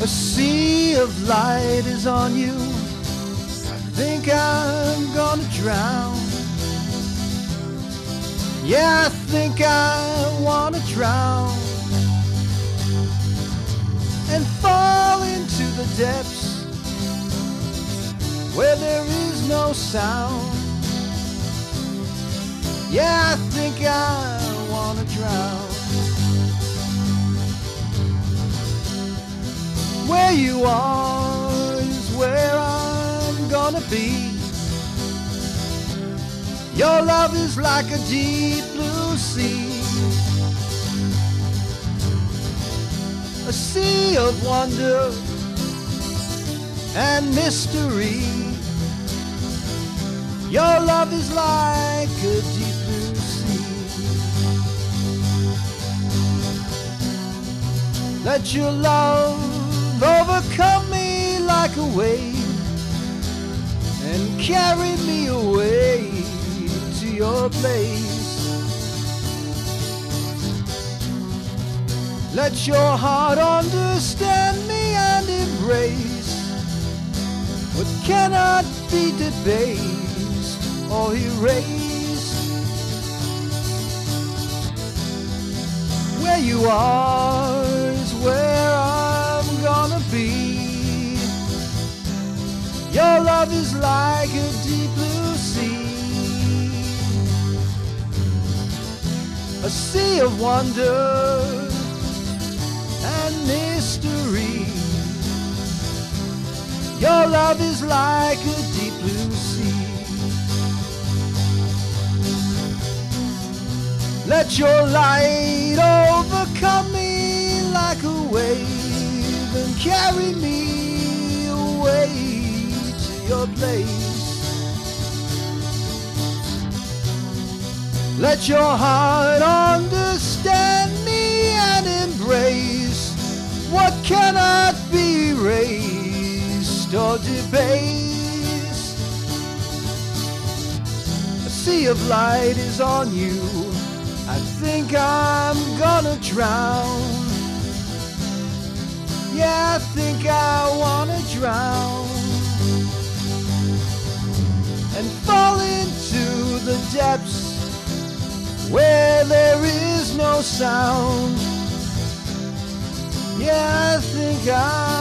A sea of light is on you. I think I'm gonna drown. Yeah, I think I wanna drown and fall into the depths where there is no sound. Yeah, I think I wanna drown. You are is where I'm gonna be. Your love is like a deep blue sea. A sea of wonder and mystery. Your love is like a deep blue sea. Let your love overcome me like a wave and carry me away to your place. Let your heart understand me and embrace what cannot be debased or erased. Where you are love is like a deep blue sea, a sea of wonder and mystery. Your love is like a deep blue sea. Let your light overcome me like a wave and carry me away your place. Let your heart understand me and embrace what cannot be erased or debased. A sea of light is on you. I think I'm gonna drown. Yeah, I think I wanna drown where there is no sound. Yeah, I think I